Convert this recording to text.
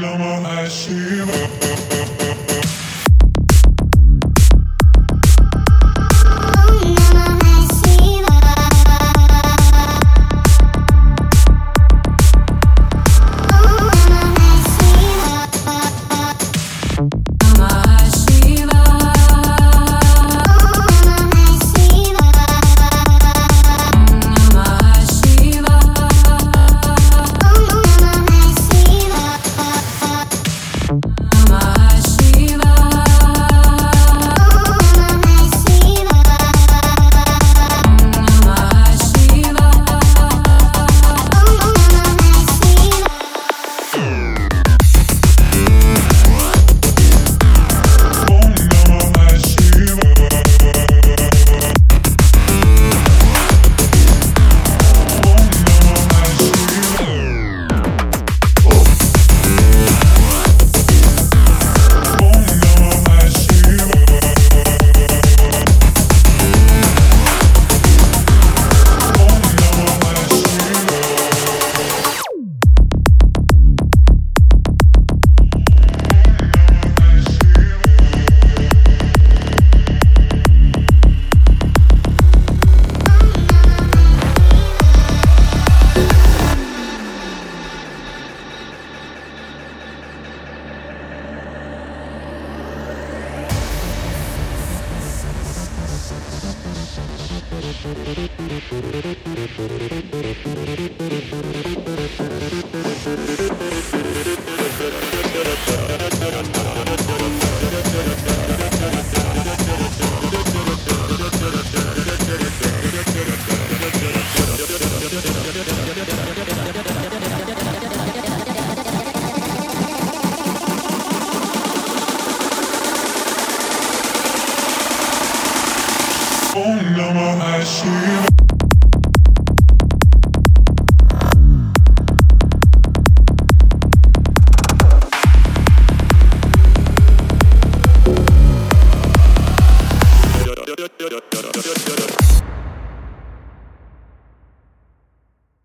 No more ice Shiva. Thank you. Son lama her şeyi